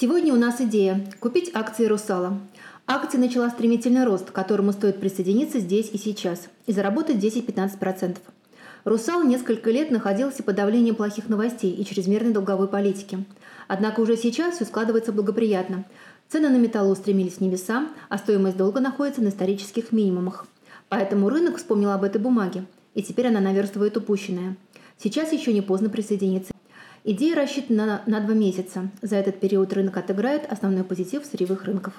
Сегодня у нас идея – купить акции «Русала». Акция начала стремительный рост, к которому стоит присоединиться здесь и сейчас, и заработать 10-15%. «Русал» несколько лет находился под давлением плохих новостей и чрезмерной долговой политики. Однако уже сейчас все складывается благоприятно. Цены на металл устремились в небеса, а стоимость долга находится на исторических минимумах. Поэтому рынок вспомнил об этой бумаге, и теперь она наверстывает упущенное. Сейчас еще не поздно присоединиться. Идея рассчитана на, на два месяца. За этот период рынок отыграет основной позитив сырьевых рынков.